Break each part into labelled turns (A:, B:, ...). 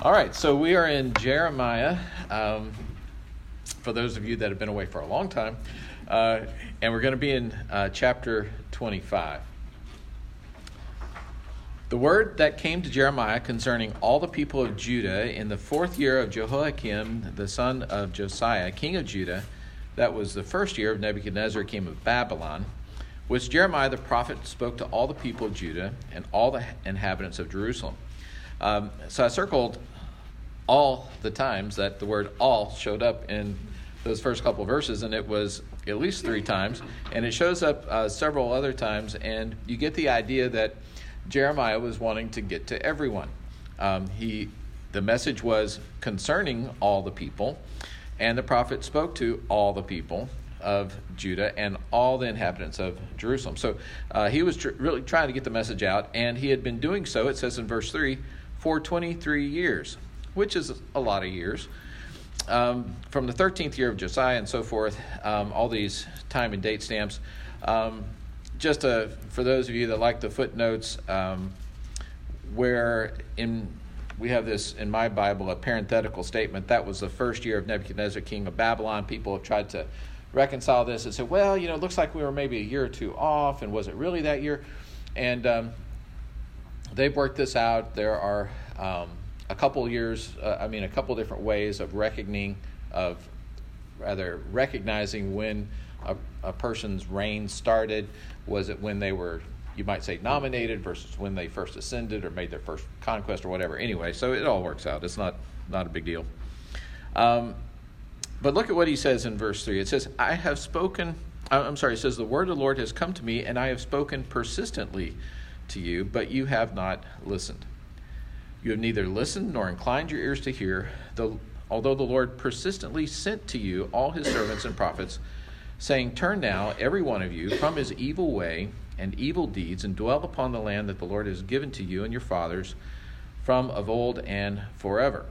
A: All right, so we are in Jeremiah. Um, for those of you that have been away for a long time, uh, and we're going to be in uh, chapter 25. The word that came to Jeremiah concerning all the people of Judah in the fourth year of Jehoiakim, the son of Josiah, king of Judah, that was the first year of Nebuchadnezzar, king of Babylon, which Jeremiah the prophet spoke to all the people of Judah and all the inhabitants of Jerusalem. Um, so I circled all the times that the word all showed up in those first couple verses, and it was at least three times, and it shows up uh, several other times, and you get the idea that Jeremiah was wanting to get to everyone. Um, he, the message was concerning all the people, and the prophet spoke to all the people of Judah and all the inhabitants of Jerusalem. So uh, he was tr- really trying to get the message out, and he had been doing so, it says in verse 3, for 23 years, which is a lot of years. Um, from the 13th year of Josiah and so forth, um, all these time and date stamps. Um, just a, for those of you that like the footnotes, um, where in we have this in my Bible, a parenthetical statement. That was the first year of Nebuchadnezzar, king of Babylon. People have tried to reconcile this and say, well, you know, it looks like we were maybe a year or two off, and was it really that year? And um, they've worked this out. There are um, a couple years, uh, I mean, a couple different ways of recognizing, of rather recognizing when a, a person's reign started. Was it when they were, you might say, nominated versus when they first ascended or made their first conquest or whatever? Anyway, so it all works out. It's not not a big deal. Um, but look at what he says in verse 3. It says, I have spoken, I'm sorry, it says, The word of the Lord has come to me, and I have spoken persistently to you, but you have not listened. You have neither listened nor inclined your ears to hear, though, although the Lord persistently sent to you all his servants and prophets saying, Turn now, every one of you, from his evil way and evil deeds, and dwell upon the land that the Lord has given to you and your fathers from of old and forever.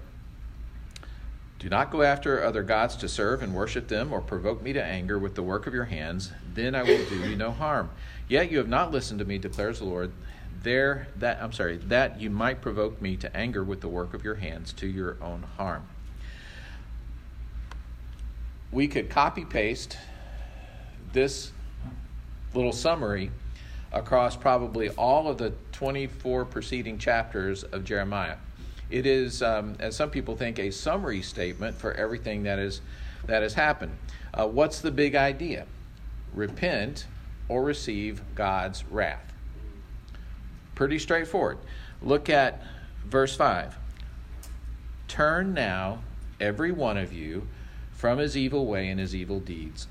A: Do not go after other gods to serve and worship them, or provoke me to anger with the work of your hands. Then I will do you no harm. Yet you have not listened to me, declares the Lord. There, that I'm sorry, that you might provoke me to anger with the work of your hands to your own harm. We could copy paste this little summary across probably all of the 24 preceding chapters of Jeremiah. It is, um, as some people think, a summary statement for everything that is that has happened. Uh, what's the big idea? Repent or receive God's wrath. Pretty straightforward. Look at verse 5. Turn now, every one of you, from his evil way and his evil deeds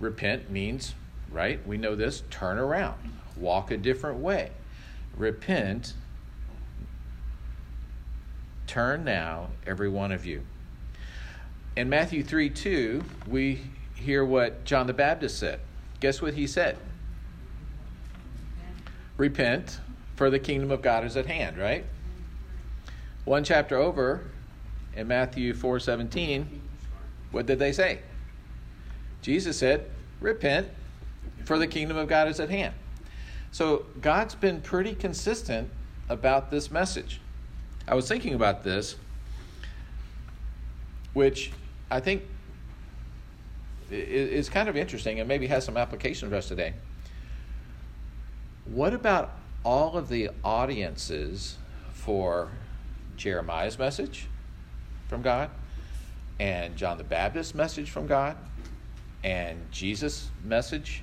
A: Repent means, right? We know this turn around, walk a different way. Repent, turn now, every one of you. In Matthew 3 2, we hear what John the Baptist said. Guess what he said? Repent, for the kingdom of God is at hand, right? One chapter over, in Matthew 4 17, what did they say? Jesus said, Repent, for the kingdom of God is at hand. So God's been pretty consistent about this message. I was thinking about this, which I think is kind of interesting and maybe has some application for us today. What about all of the audiences for Jeremiah's message from God and John the Baptist's message from God and Jesus' message?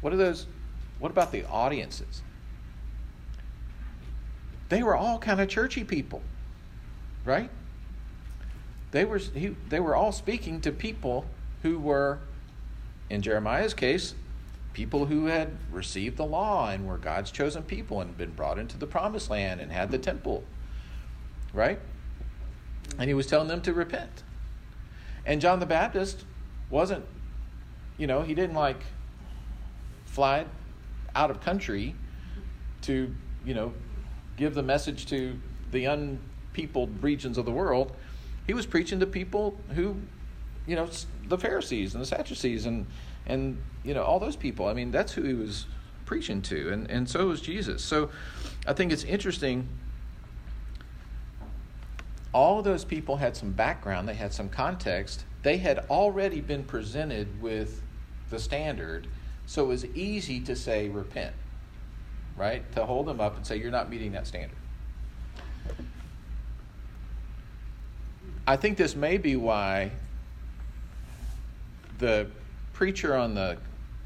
A: What are those? What about the audiences? They were all kind of churchy people, right? They were he, they were all speaking to people who were, in Jeremiah's case, people who had received the law and were God's chosen people and been brought into the promised land and had the temple, right? And he was telling them to repent. And John the Baptist wasn't, you know, he didn't like fly out of country to, you know, give the message to the unpeopled regions of the world. He was preaching to people who, you know, the Pharisees and the Sadducees and and you know all those people. I mean, that's who he was preaching to, and and so was Jesus. So, I think it's interesting all of those people had some background, they had some context, they had already been presented with the standard, so it was easy to say repent, right? To hold them up and say, you're not meeting that standard. I think this may be why the preacher on the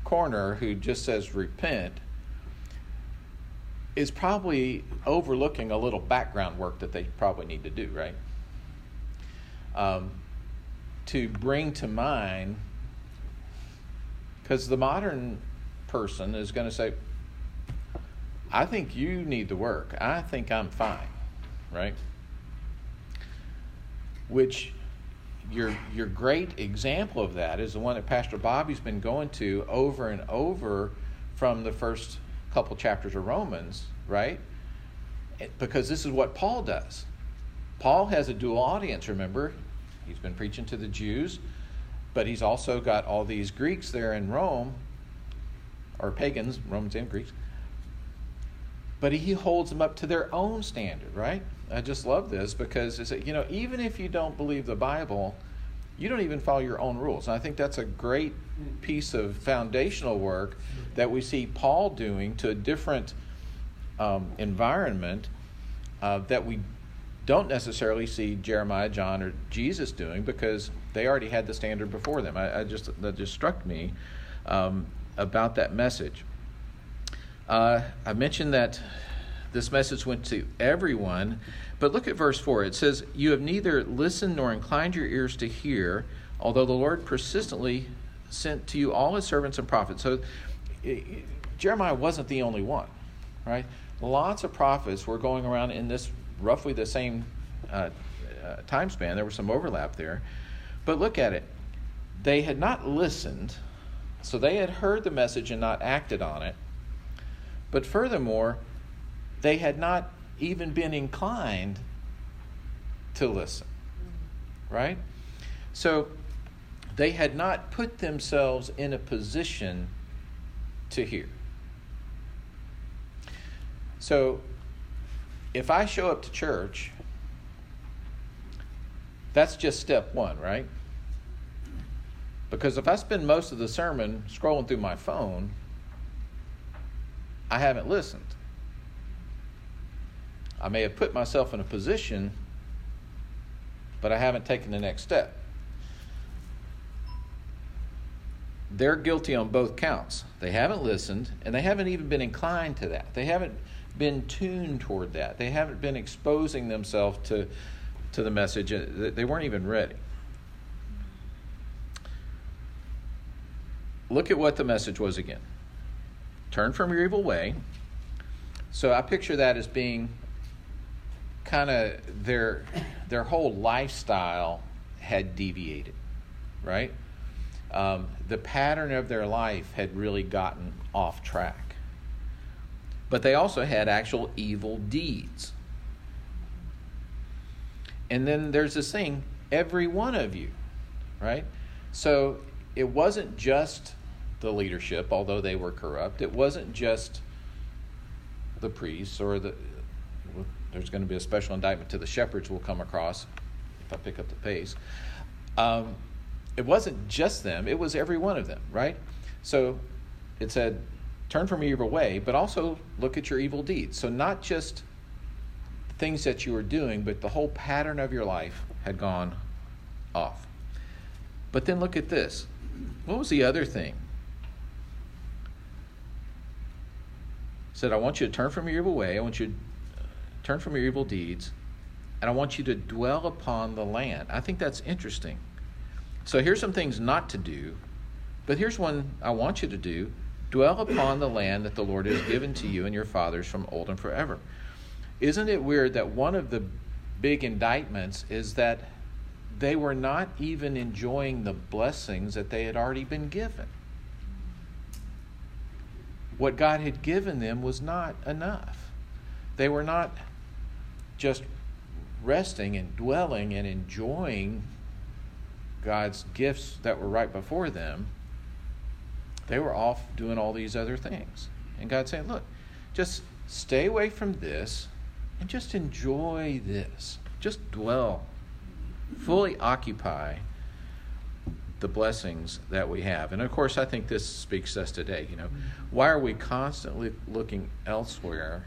A: corner who just says repent is probably overlooking a little background work that they probably need to do, right? Um, to bring to mind, because the modern person is going to say, I think you need the work. I think I'm fine, right? Which your your great example of that is the one that Pastor Bobby's been going to over and over from the first couple chapters of Romans, right? Because this is what Paul does. Paul has a dual audience, remember? He's been preaching to the Jews, but he's also got all these Greeks there in Rome, or pagans, Romans and Greeks. But he holds them up to their own standard, right? I just love this because it's, you know, even if you don't believe the Bible, you don't even follow your own rules. And I think that's a great piece of foundational work that we see Paul doing to a different um, environment uh, that we don't necessarily see Jeremiah, John, or Jesus doing because they already had the standard before them. I, I just that just struck me um, about that message. Uh, I mentioned that this message went to everyone, but look at verse 4. It says, You have neither listened nor inclined your ears to hear, although the Lord persistently sent to you all his servants and prophets. So it, Jeremiah wasn't the only one, right? Lots of prophets were going around in this roughly the same uh, uh, time span. There was some overlap there. But look at it. They had not listened, so they had heard the message and not acted on it. But furthermore, they had not even been inclined to listen. Right? So they had not put themselves in a position to hear. So if I show up to church, that's just step one, right? Because if I spend most of the sermon scrolling through my phone, I haven't listened. I may have put myself in a position, but I haven't taken the next step. They're guilty on both counts. They haven't listened, and they haven't even been inclined to that. They haven't been tuned toward that. They haven't been exposing themselves to, to the message. They weren't even ready. Look at what the message was again. Turn from your evil way. So I picture that as being kind of their their whole lifestyle had deviated, right? Um, the pattern of their life had really gotten off track. But they also had actual evil deeds. And then there's this thing every one of you, right? So it wasn't just the leadership, although they were corrupt. It wasn't just the priests or the there's going to be a special indictment to the shepherds we'll come across if I pick up the pace. Um, it wasn't just them, it was every one of them, right? So it said, turn from your evil way, but also look at your evil deeds. So not just things that you were doing, but the whole pattern of your life had gone off. But then look at this. What was the other thing? said, I want you to turn from your evil way. I want you turn from your evil deeds, and I want you to dwell upon the land. I think that's interesting. So here's some things not to do, but here's one I want you to do dwell upon the land that the Lord has given to you and your fathers from old and forever. Isn't it weird that one of the big indictments is that they were not even enjoying the blessings that they had already been given? What God had given them was not enough. They were not just resting and dwelling and enjoying God's gifts that were right before them, they were off doing all these other things. And God saying, Look, just stay away from this and just enjoy this. Just dwell, fully occupy the blessings that we have. And of course, I think this speaks to us today. You know, mm-hmm. why are we constantly looking elsewhere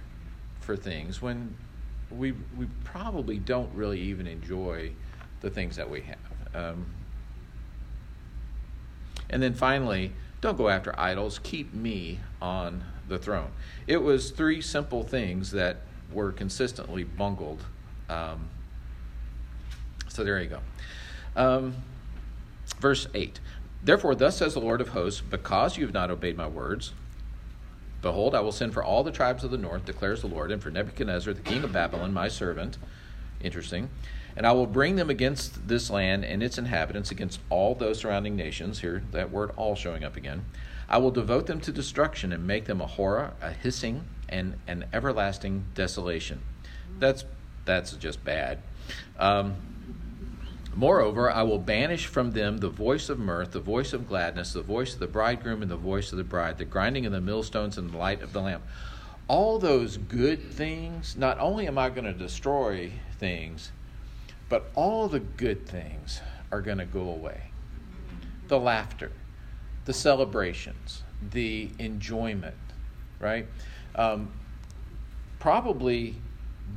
A: for things when we we probably don't really even enjoy the things that we have? Um, and then finally, don't go after idols. Keep me on the throne. It was three simple things that were consistently bungled. Um, so there you go. Um, verse 8 Therefore, thus says the Lord of hosts, because you have not obeyed my words, behold, I will send for all the tribes of the north, declares the Lord, and for Nebuchadnezzar, the king of Babylon, my servant. Interesting. And I will bring them against this land and its inhabitants, against all those surrounding nations. Here, that word all showing up again. I will devote them to destruction and make them a horror, a hissing, and an everlasting desolation. That's that's just bad. Um, Moreover, I will banish from them the voice of mirth, the voice of gladness, the voice of the bridegroom, and the voice of the bride, the grinding of the millstones and the light of the lamp. All those good things, not only am I going to destroy things, but all the good things are going to go away. The laughter, the celebrations, the enjoyment, right? Um, probably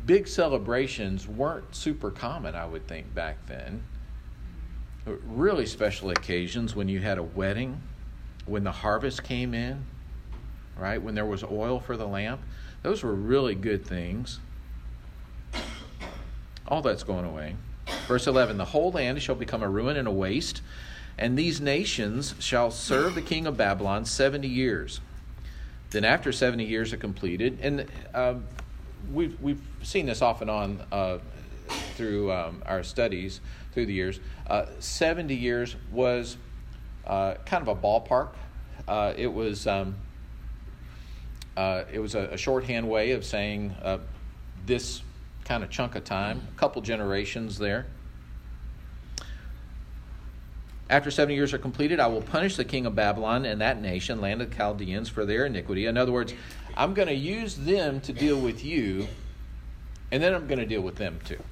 A: big celebrations weren't super common, I would think, back then. Really special occasions when you had a wedding, when the harvest came in, right? When there was oil for the lamp. Those were really good things. All that's going away. Verse 11 The whole land shall become a ruin and a waste, and these nations shall serve the king of Babylon 70 years. Then, after 70 years are completed, and uh, we've we've seen this off and on uh, through um, our studies through the years. Uh, Seventy years was uh, kind of a ballpark. Uh, it was um, uh, it was a, a, shorthand way of saying this kind of chunk of time, a couple generations there. After 70 years are completed, I will punish the king of Babylon and that nation, land of the Chaldeans, for their iniquity. In other words, I'm going to use them to deal with you, and then I'm going to deal with them too.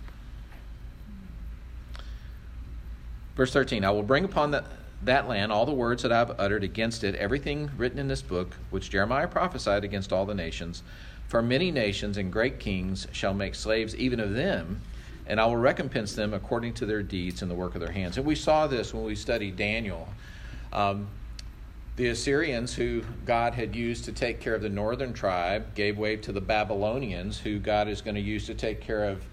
A: Verse 13 I will bring upon the, that land all the words that I have uttered against it, everything written in this book, which Jeremiah prophesied against all the nations. For many nations and great kings shall make slaves even of them and I will recompense them according to their deeds and the work of their hands. And we saw this when we studied Daniel. Um, the Assyrians, who God had used to take care of the northern tribe, gave way to the Babylonians, who God is going to use to take care of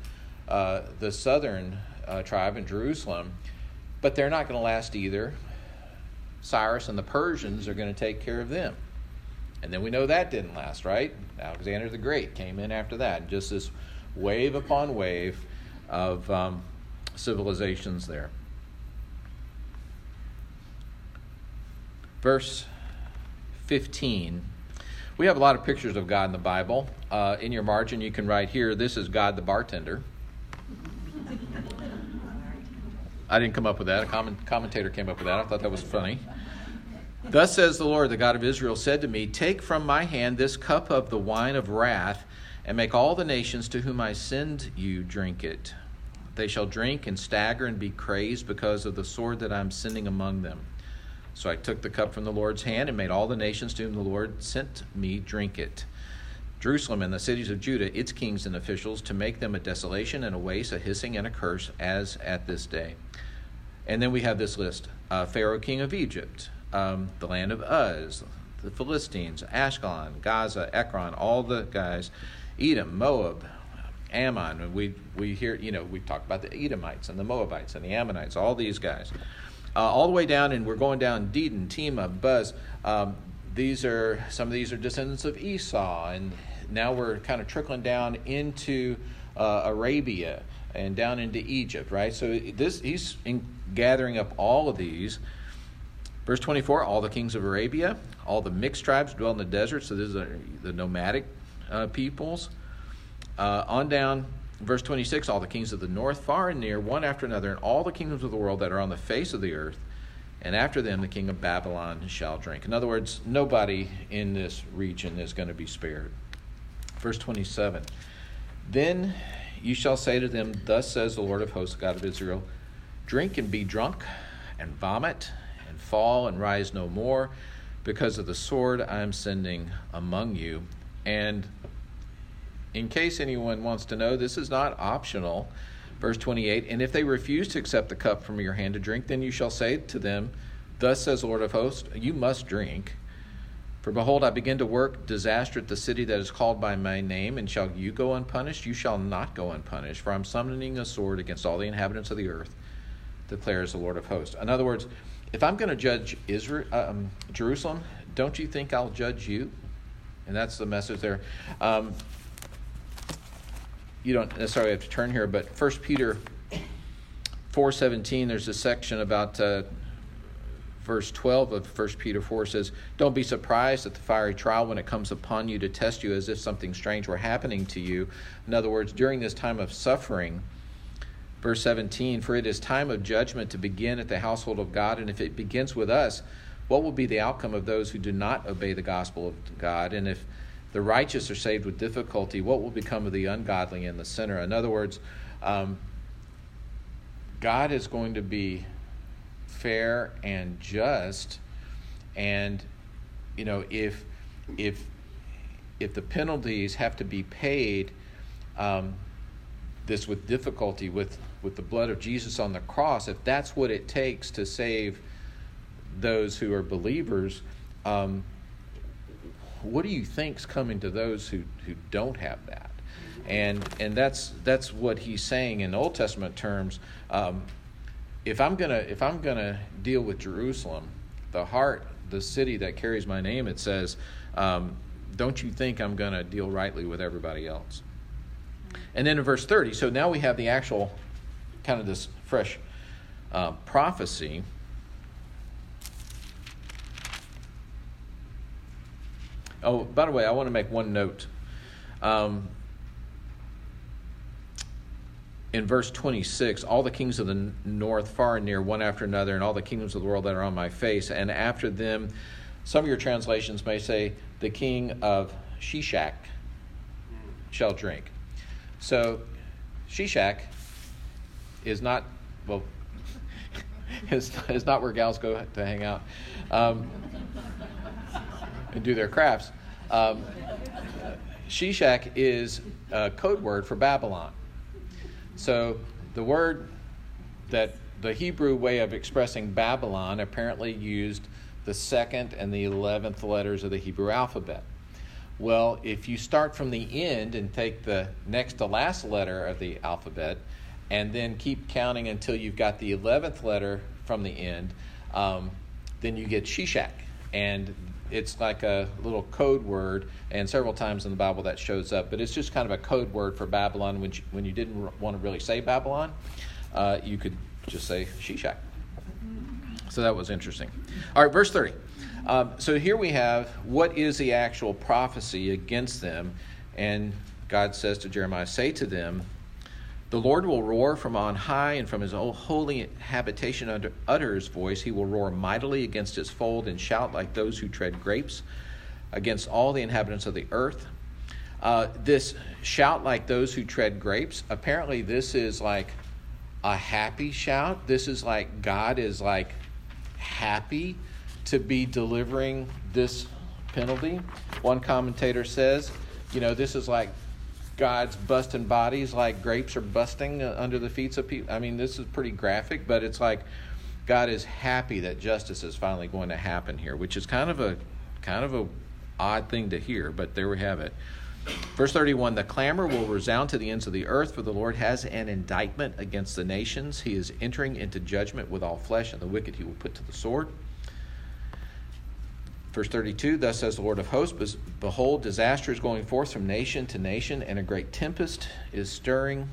A: uh, the southern uh, tribe in Jerusalem. But they're not going to last either. Cyrus and the Persians are going to take care of them. And then we know that didn't last, right? Alexander the Great came in after that. Just this wave upon wave of um, civilizations there. Verse 15. We have a lot of pictures of God in the Bible. Uh, in your margin, you can write here, This is God the bartender. I didn't come up with that. A comment, commentator came up with that. I thought that was funny. Thus says the Lord, the God of Israel, said to me, Take from my hand this cup of the wine of wrath, and make all the nations to whom I send you drink it. They shall drink and stagger and be crazed because of the sword that I am sending among them. So I took the cup from the Lord's hand and made all the nations to whom the Lord sent me drink it. Jerusalem and the cities of Judah, its kings and officials, to make them a desolation and a waste, a hissing and a curse, as at this day. And then we have this list uh, Pharaoh, king of Egypt, um, the land of Uz, the Philistines, Ashkelon, Gaza, Ekron, all the guys, Edom, Moab, Ammon. We we hear you know we talk about the Edomites and the Moabites and the Ammonites, all these guys, uh, all the way down, and we're going down Dedan, Tema, Buz. Um, these are some of these are descendants of Esau, and now we're kind of trickling down into uh, Arabia and down into Egypt, right? So this he's gathering up all of these. Verse 24, all the kings of Arabia, all the mixed tribes dwell in the desert. So these are the nomadic uh, peoples. Uh, on down, verse 26 all the kings of the north, far and near, one after another, and all the kingdoms of the world that are on the face of the earth, and after them the king of Babylon shall drink. In other words, nobody in this region is going to be spared. Verse 27 Then you shall say to them, Thus says the Lord of hosts, God of Israel Drink and be drunk, and vomit, and fall and rise no more, because of the sword I am sending among you. And in case anyone wants to know, this is not optional. Verse 28 And if they refuse to accept the cup from your hand to drink, then you shall say to them, Thus says the Lord of hosts, You must drink. For behold, I begin to work disaster at the city that is called by my name, and shall you go unpunished? You shall not go unpunished, for I'm summoning a sword against all the inhabitants of the earth, declares the Lord of hosts. In other words, if I'm going to judge Israel, um, Jerusalem, don't you think I'll judge you? And that's the message there. Um, you don't necessarily have to turn here, but First Peter four seventeen. There's a section about uh, verse 12 of 1 Peter 4 says, Don't be surprised at the fiery trial when it comes upon you to test you as if something strange were happening to you. In other words, during this time of suffering, verse 17, For it is time of judgment to begin at the household of God, and if it begins with us, what will be the outcome of those who do not obey the gospel of God? And if the righteous are saved with difficulty, what will become of the ungodly and the sinner? In other words, um, God is going to be fair and just and you know if if if the penalties have to be paid um, this with difficulty with with the blood of Jesus on the cross if that's what it takes to save those who are believers um, what do you think's coming to those who who don't have that and and that's that's what he's saying in Old Testament terms um, if I'm gonna if I'm gonna deal with Jerusalem, the heart, the city that carries my name, it says, um, "Don't you think I'm gonna deal rightly with everybody else?" And then in verse 30, so now we have the actual kind of this fresh uh, prophecy. Oh, by the way, I want to make one note. Um, in verse 26 all the kings of the north far and near one after another and all the kingdoms of the world that are on my face and after them some of your translations may say the king of sheshach shall drink so sheshach is not well is not where gals go to hang out um, and do their crafts. Um, sheshach is a code word for babylon. So the word that the Hebrew way of expressing Babylon apparently used the second and the eleventh letters of the Hebrew alphabet. Well, if you start from the end and take the next to last letter of the alphabet, and then keep counting until you've got the eleventh letter from the end, um, then you get Sheshach, and it's like a little code word, and several times in the Bible that shows up. But it's just kind of a code word for Babylon. When you, when you didn't want to really say Babylon, uh, you could just say Sheshach. So that was interesting. All right, verse 30. Um, so here we have what is the actual prophecy against them, and God says to Jeremiah, "Say to them." The Lord will roar from on high, and from his holy habitation under, utter his voice. He will roar mightily against his fold and shout like those who tread grapes against all the inhabitants of the earth. Uh, this shout like those who tread grapes, apparently, this is like a happy shout. This is like God is like happy to be delivering this penalty. One commentator says, you know, this is like God's busting bodies like grapes are busting uh, under the feet of people. I mean, this is pretty graphic, but it's like God is happy that justice is finally going to happen here, which is kind of a kind of a odd thing to hear, but there we have it. Verse 31 The clamor will resound to the ends of the earth, for the Lord has an indictment against the nations. He is entering into judgment with all flesh, and the wicked he will put to the sword. Verse 32 Thus says the Lord of hosts, Behold, disaster is going forth from nation to nation, and a great tempest is stirring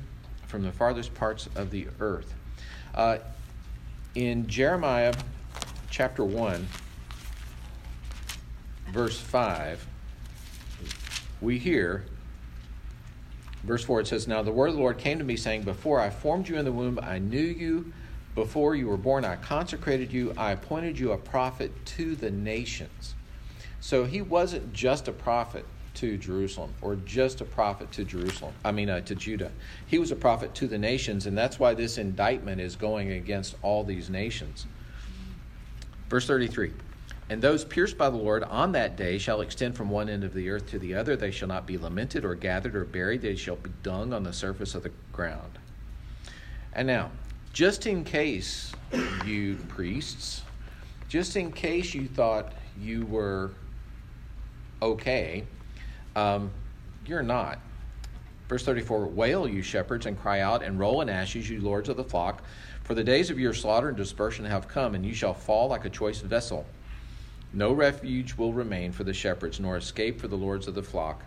A: from the farthest parts of the earth. Uh, in Jeremiah chapter 1, verse 5, we hear, verse 4, it says, Now the word of the Lord came to me, saying, Before I formed you in the womb, I knew you. Before you were born, I consecrated you, I appointed you a prophet to the nations. So he wasn't just a prophet to Jerusalem or just a prophet to Jerusalem. I mean, uh, to Judah. He was a prophet to the nations, and that's why this indictment is going against all these nations. Verse 33 And those pierced by the Lord on that day shall extend from one end of the earth to the other. They shall not be lamented or gathered or buried, they shall be dung on the surface of the ground. And now, just in case you priests, just in case you thought you were okay, um, you're not. Verse 34 Wail, you shepherds, and cry out, and roll in ashes, you lords of the flock. For the days of your slaughter and dispersion have come, and you shall fall like a choice vessel. No refuge will remain for the shepherds, nor escape for the lords of the flock.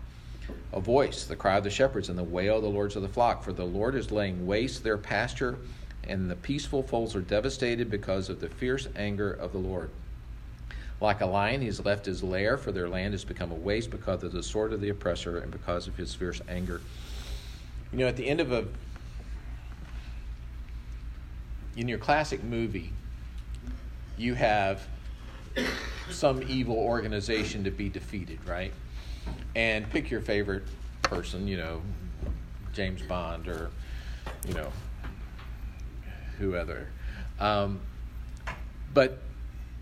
A: A voice, the cry of the shepherds, and the wail of the lords of the flock. For the Lord is laying waste their pasture, and the peaceful folds are devastated because of the fierce anger of the Lord. Like a lion, he has left his lair, for their land has become a waste because of the sword of the oppressor and because of his fierce anger. You know, at the end of a in your classic movie, you have some evil organization to be defeated, right? And pick your favorite person, you know, James Bond or, you know, whoever. Um, but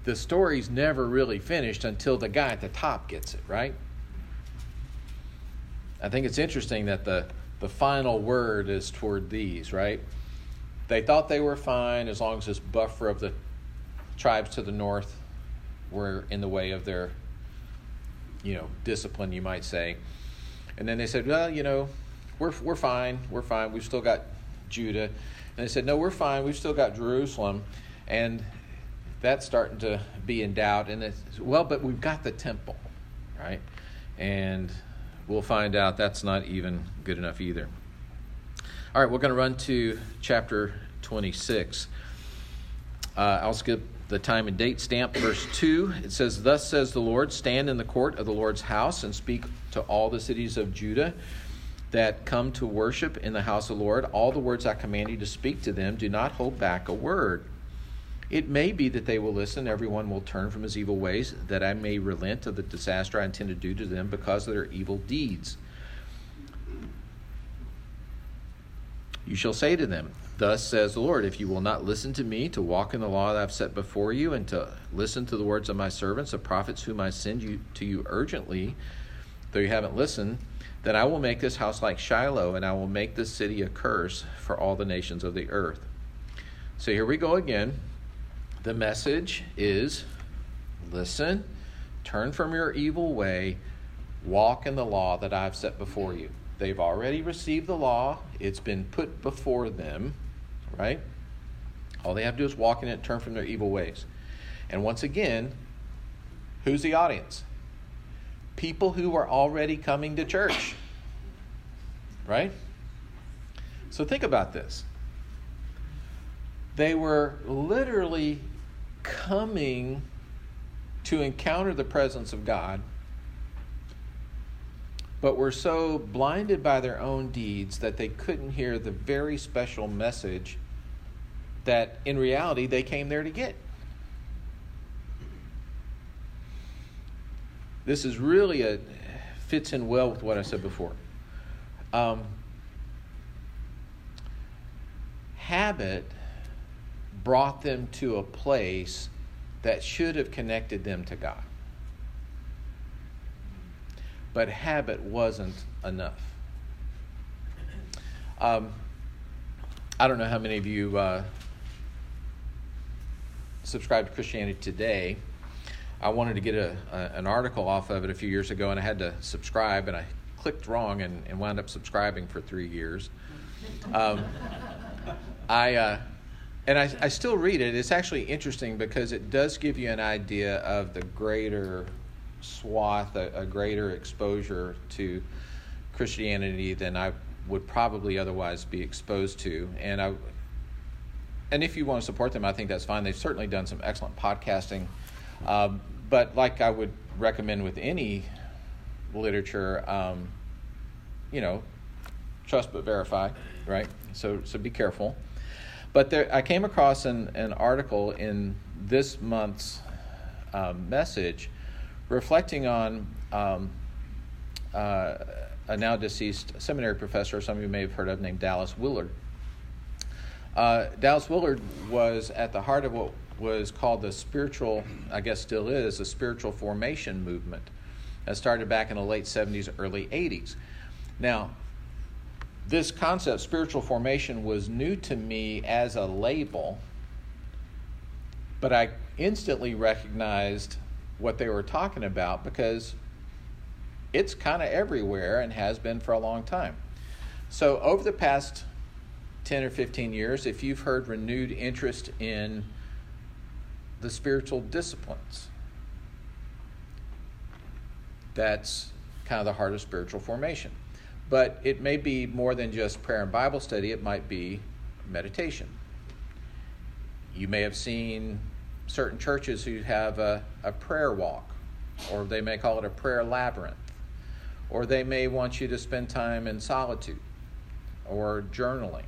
A: the story's never really finished until the guy at the top gets it, right? I think it's interesting that the, the final word is toward these, right? They thought they were fine as long as this buffer of the tribes to the north were in the way of their, you know, discipline, you might say. And then they said, well, you know, we're, we're fine. We're fine. We've still got Judah. And they said, no, we're fine. We've still got Jerusalem. And that's starting to be in doubt. And it's, well, but we've got the temple, right? And we'll find out that's not even good enough either. All right, we're going to run to chapter 26. Uh, I'll skip the time and date stamp. Verse 2 it says, Thus says the Lord, stand in the court of the Lord's house and speak to all the cities of Judah that come to worship in the house of the Lord. All the words I command you to speak to them, do not hold back a word. It may be that they will listen, everyone will turn from his evil ways, that I may relent of the disaster I intend to do to them because of their evil deeds. You shall say to them, Thus says the Lord, if you will not listen to me, to walk in the law that I've set before you, and to listen to the words of my servants, the prophets whom I send you to you urgently, though you haven't listened, then I will make this house like Shiloh, and I will make this city a curse for all the nations of the earth. So here we go again. The message is listen, turn from your evil way, walk in the law that I've set before you. They've already received the law, it's been put before them, right? All they have to do is walk in it, turn from their evil ways. And once again, who's the audience? People who are already coming to church, right? So think about this. They were literally coming to encounter the presence of God, but were so blinded by their own deeds that they couldn't hear the very special message that in reality they came there to get. This is really a fits in well with what I said before. Um, habit brought them to a place that should have connected them to God. But habit wasn't enough. Um, I don't know how many of you uh, subscribe to Christianity Today. I wanted to get a, a, an article off of it a few years ago, and I had to subscribe, and I clicked wrong and, and wound up subscribing for three years. Um, I uh, and I, I still read it. It's actually interesting because it does give you an idea of the greater swath, a, a greater exposure to Christianity than I would probably otherwise be exposed to. And I, and if you want to support them, I think that's fine. They've certainly done some excellent podcasting. Um, but like I would recommend with any literature, um, you know, trust but verify, right? So so be careful. But there, I came across an, an article in this month's um, message reflecting on um, uh, a now deceased seminary professor, some of you may have heard of, named Dallas Willard. Uh, Dallas Willard was at the heart of what was called the spiritual, I guess still is, the spiritual formation movement that started back in the late 70s, early 80s. Now, this concept, spiritual formation, was new to me as a label, but I instantly recognized what they were talking about because it's kind of everywhere and has been for a long time. So, over the past 10 or 15 years, if you've heard renewed interest in the spiritual disciplines, that's kind of the heart of spiritual formation. But it may be more than just prayer and Bible study, it might be meditation. You may have seen certain churches who have a, a prayer walk, or they may call it a prayer labyrinth, or they may want you to spend time in solitude, or journaling,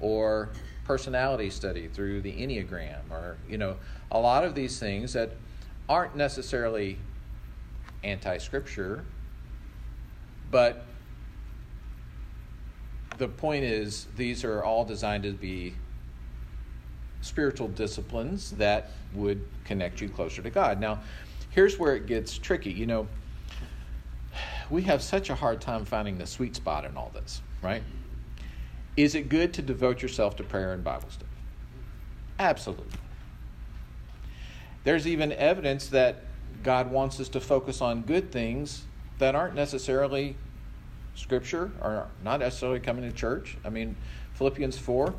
A: or personality study through the Enneagram, or, you know, a lot of these things that aren't necessarily anti scripture, but the point is, these are all designed to be spiritual disciplines that would connect you closer to God. Now, here's where it gets tricky. You know, we have such a hard time finding the sweet spot in all this, right? Is it good to devote yourself to prayer and Bible study? Absolutely. There's even evidence that God wants us to focus on good things that aren't necessarily scripture or not necessarily coming to church. I mean, Philippians 4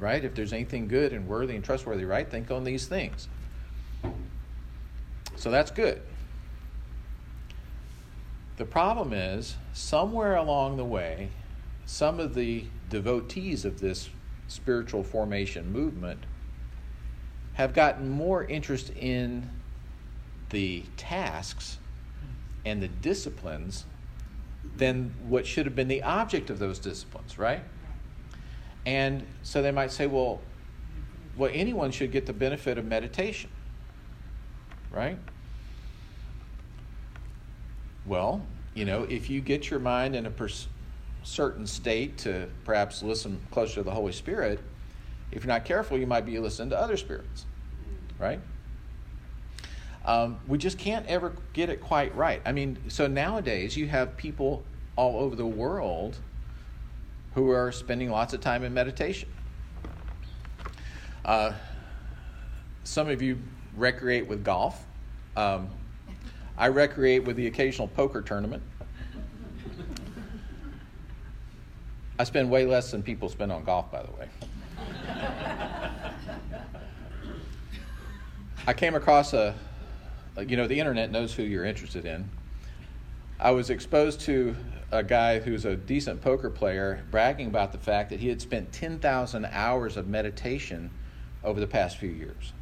A: right? If there's anything good and worthy and trustworthy, right? Think on these things. So that's good. The problem is, somewhere along the way, some of the devotees of this spiritual formation movement have gotten more interest in the tasks and the disciplines than what should have been the object of those disciplines, right? And so they might say, well, well, anyone should get the benefit of meditation, right? Well, you know, if you get your mind in a pers- certain state to perhaps listen closer to the Holy Spirit, if you're not careful, you might be listening to other spirits, right? Um, we just can't ever get it quite right. I mean, so nowadays you have people all over the world who are spending lots of time in meditation. Uh, some of you recreate with golf. Um, I recreate with the occasional poker tournament. I spend way less than people spend on golf, by the way. I came across a, you know, the internet knows who you're interested in. I was exposed to a guy who's a decent poker player bragging about the fact that he had spent 10,000 hours of meditation over the past few years.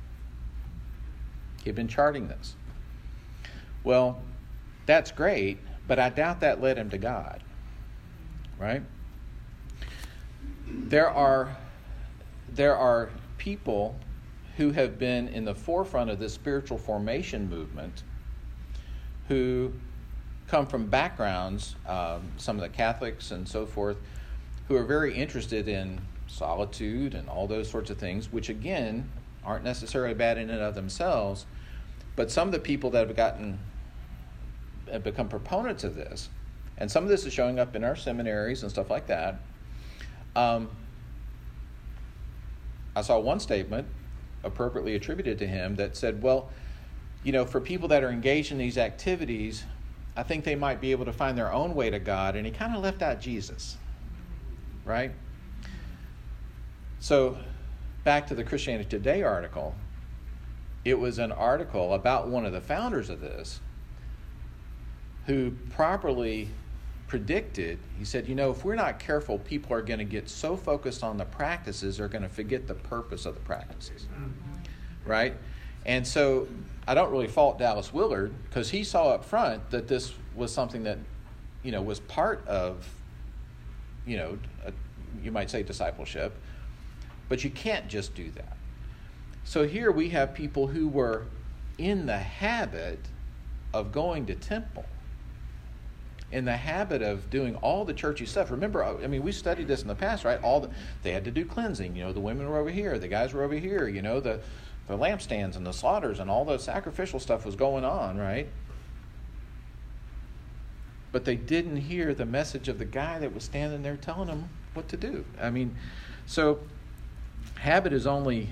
A: He had been charting this. Well, that's great, but I doubt that led him to God. Right? There are there are people who have been in the forefront of this spiritual formation movement who come from backgrounds, um, some of the Catholics and so forth, who are very interested in solitude and all those sorts of things, which again aren't necessarily bad in and of themselves. But some of the people that have gotten have become proponents of this, and some of this is showing up in our seminaries and stuff like that. Um, I saw one statement appropriately attributed to him that said, well, you know, for people that are engaged in these activities, I think they might be able to find their own way to God, and he kind of left out Jesus, right? So, back to the Christianity Today article, it was an article about one of the founders of this who properly predicted, he said, you know, if we're not careful, people are going to get so focused on the practices, they're going to forget the purpose of the practices, right? And so I don't really fault Dallas Willard because he saw up front that this was something that, you know, was part of, you know, a, you might say discipleship, but you can't just do that. So here we have people who were in the habit of going to temple, in the habit of doing all the churchy stuff. Remember, I mean, we studied this in the past, right? All the, they had to do cleansing. You know, the women were over here, the guys were over here. You know, the the lampstands and the slaughters and all the sacrificial stuff was going on, right? But they didn't hear the message of the guy that was standing there telling them what to do. I mean, so habit is only,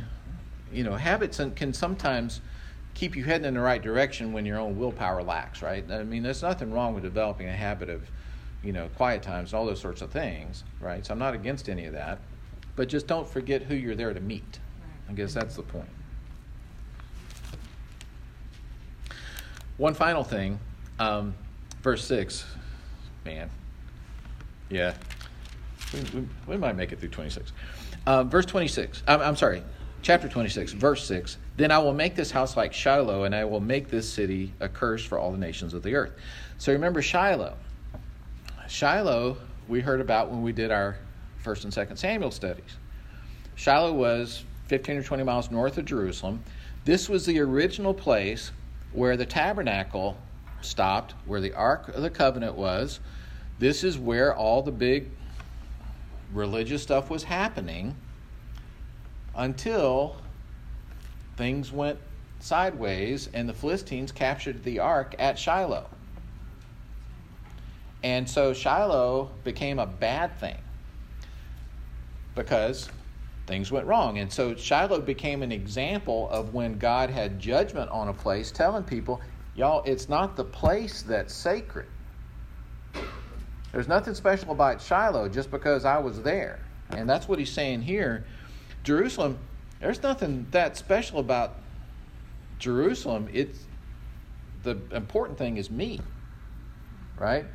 A: you know, habits can sometimes keep you heading in the right direction when your own willpower lacks, right? I mean, there's nothing wrong with developing a habit of, you know, quiet times and all those sorts of things, right? So I'm not against any of that. But just don't forget who you're there to meet. I guess that's the point. One final thing, um, verse 6. Man. Yeah. We, we, we, might make it through 26. Uh, verse 26. I'm, I'm sorry. Chapter 26, verse 6. Then I will make this house like Shiloh, and I will make this city a curse for all the nations of the earth. So remember Shiloh. Shiloh, we heard about when we did our first and second Samuel studies. Shiloh was 15 or 20 miles north of Jerusalem. This was the original place where the tabernacle stopped, where the Ark of the Covenant was. This is where all the big religious stuff was happening until things went sideways and the Philistines captured the ark at Shiloh. And so Shiloh became a bad thing because things went wrong. And so Shiloh became an example of when God had judgment on a place, telling people, y'all, it's not the place that's sacred. There's nothing special about Shiloh just because I was there. And that's what he's saying here. Jerusalem, there's nothing that special about Jerusalem. It's the important thing is me. Right?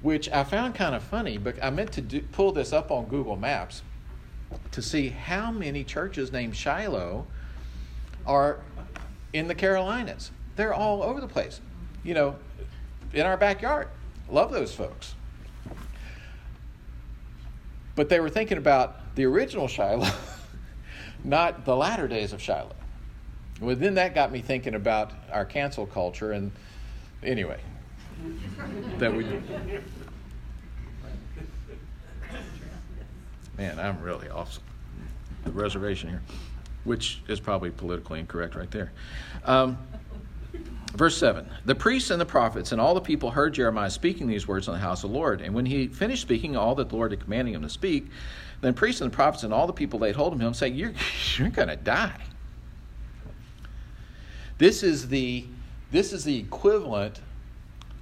A: Which I found kind of funny, but I meant to do, pull this up on Google Maps to see how many churches named Shiloh are in the Carolinas. They're all over the place. You know, in our backyard. Love those folks. But they were thinking about the original Shiloh, not the latter days of Shiloh. Well, then that got me thinking about our cancel culture, and anyway, that we Man, I'm really off the reservation here, which is probably politically incorrect right there. Um, verse 7 The priests and the prophets and all the people heard Jeremiah speaking these words in the house of the Lord. And when he finished speaking all that the Lord had commanded him to speak, then priests and the prophets and all the people laid hold of him, saying, You're, you're going to die. This is the this is the equivalent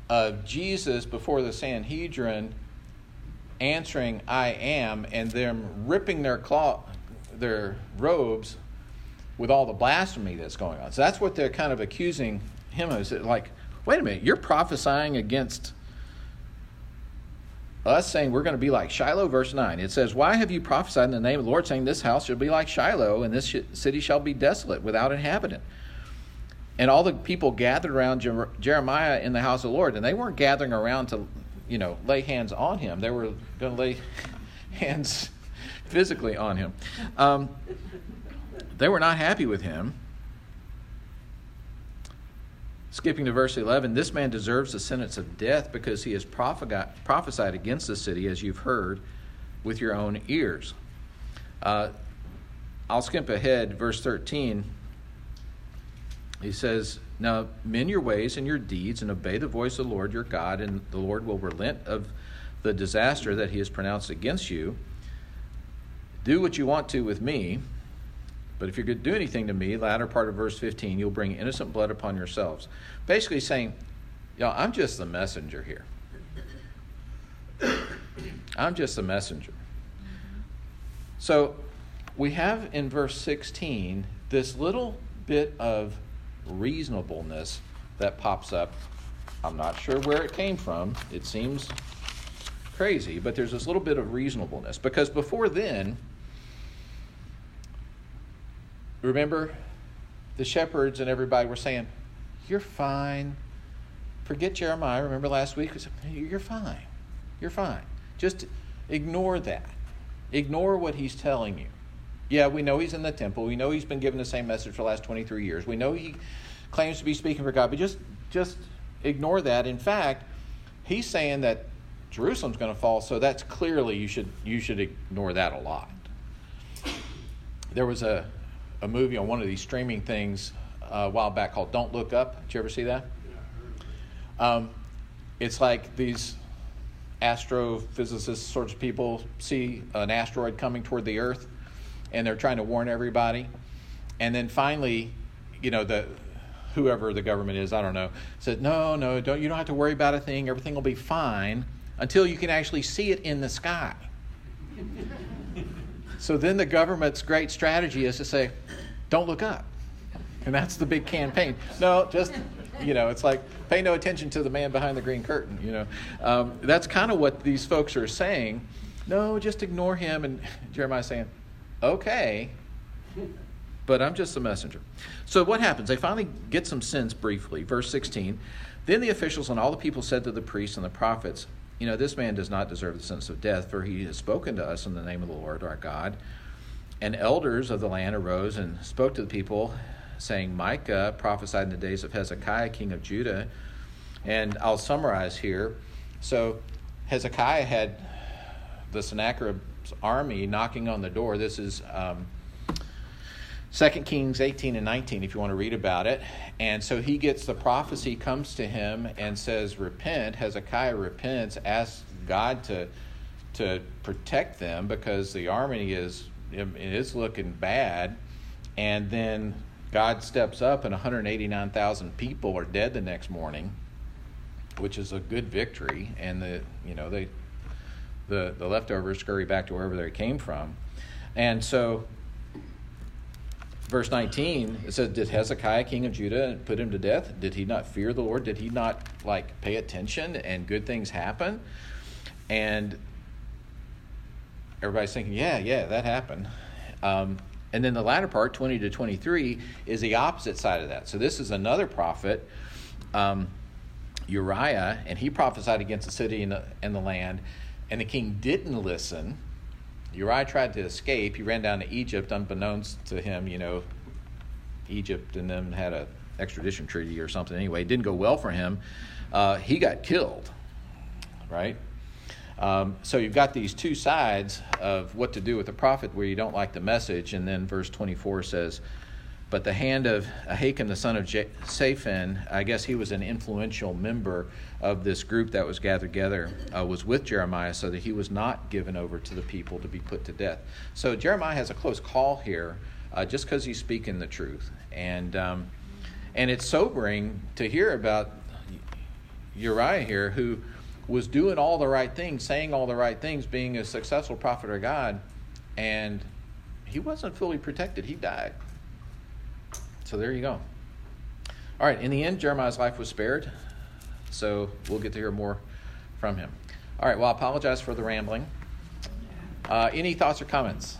A: of Jesus before the Sanhedrin answering I am and them ripping their cloth their robes with all the blasphemy that's going on. So that's what they're kind of accusing him of. Is like, wait a minute, you're prophesying against us saying we're going to be like Shiloh, verse 9. It says, Why have you prophesied in the name of the Lord, saying, This house shall be like Shiloh, and this city shall be desolate, without inhabitant? And all the people gathered around Jeremiah in the house of the Lord, and they weren't gathering around to you know, lay hands on him. They were going to lay hands physically on him. Um, they were not happy with him. Skipping to verse 11, this man deserves the sentence of death because he has prophesied against the city, as you've heard with your own ears. Uh, I'll skip ahead, verse 13. He says, now, mend your ways and your deeds and obey the voice of the Lord your God, and the Lord will relent of the disaster that he has pronounced against you. Do what you want to with me, but if you're going to do anything to me, latter part of verse 15, you'll bring innocent blood upon yourselves. Basically saying, y'all, I'm just the messenger here. I'm just the messenger. So we have in verse 16 this little bit of reasonableness that pops up. I'm not sure where it came from. It seems crazy, but there's this little bit of reasonableness. Because before then, remember, the shepherds and everybody were saying, You're fine. Forget Jeremiah. Remember last week? Said, You're fine. You're fine. Just ignore that. Ignore what he's telling you. Yeah, we know he's in the temple. We know he's been given the same message for the last 23 years. We know he claims to be speaking for God, but just just ignore that. In fact, he's saying that Jerusalem's going to fall, so that's clearly you should you should ignore that a lot. There was a a movie on one of these streaming things uh, a while back called Don't Look Up. Did you ever see that? Um, it's like these astrophysicist sorts of people see an asteroid coming toward the Earth, and they're trying to warn everybody, and then finally, you know the whoever the government is, I don't know, said no, no, don't you don't have to worry about a thing. Everything will be fine until you can actually see it in the sky. so then the government's great strategy is to say, don't look up. And that's the big campaign. No, just, you know, it's like pay no attention to the man behind the green curtain, you know. Um, that's kind of what these folks are saying. No, just ignore him. And Jeremiah's saying, okay, but I'm just a messenger. So what happens? They finally get some sense briefly. Verse 16. Then the officials and all the people said to the priests and the prophets, You know, this man does not deserve the sentence of death, for he has spoken to us in the name of the Lord our God. And elders of the land arose and spoke to the people, saying, Micah prophesied in the days of Hezekiah, king of Judah. And I'll summarize here. So Hezekiah had the Sennacherib's army knocking on the door. This is um, 2 Kings 18 and 19, if you want to read about it. And so he gets the prophecy, comes to him and says, Repent. Hezekiah repents, asks God to, to protect them because the army is is looking bad. And then God steps up, and 189,000 people are dead the next morning, which is a good victory. And the you know they the the leftovers scurry back to wherever they came from. And so, verse 19 it says, "Did Hezekiah, king of Judah, put him to death? Did he not fear the Lord? Did he not like pay attention and good things happen?" And everybody's thinking, yeah, yeah, that happened. Um, and then the latter part, 20 to 23, is the opposite side of that. So this is another prophet, um, Uriah, and he prophesied against the city and the, and the land, and the king didn't listen. Uriah tried to escape. He ran down to Egypt, unbeknownst to him, you know, Egypt and them had a extradition treaty or something. Anyway, it didn't go well for him. Uh, he got killed, right? Um, so you've got these two sides of what to do with the prophet where you don't like the message. And then verse 24 says, But the hand of Ahikam, the son of J- Shaphan, I guess he was an influential member of this group that was gathered together, uh, was with Jeremiah so that he was not given over to the people to be put to death. So Jeremiah has a close call here uh, just because he's speaking the truth. And, um, and it's sobering to hear about Uriah here who was doing all the right things, saying all the right things, being a successful prophet of God, and he wasn't fully protected. He died. So there you go. All right, in the end, Jeremiah's life was spared, so we'll get to hear more from him. All right, well, I apologize for the rambling. Uh, any thoughts or comments?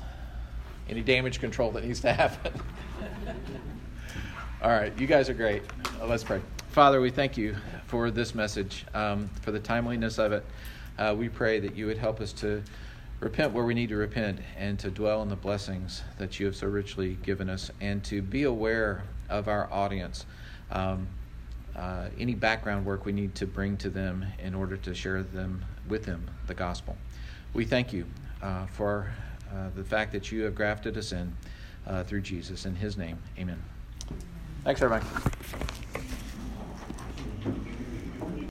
A: Any damage control that needs to happen? All right, you guys are great. let's pray. Father, we thank you for this message, um, for the timeliness of it. Uh, we pray that you would help us to repent where we need to repent and to dwell in the blessings that you have so richly given us and to be aware of our audience. Um, uh, any background work we need to bring to them in order to share them with them the gospel. We thank you uh, for uh, the fact that you have grafted us in uh, through Jesus. In his name, amen. Thanks, everybody.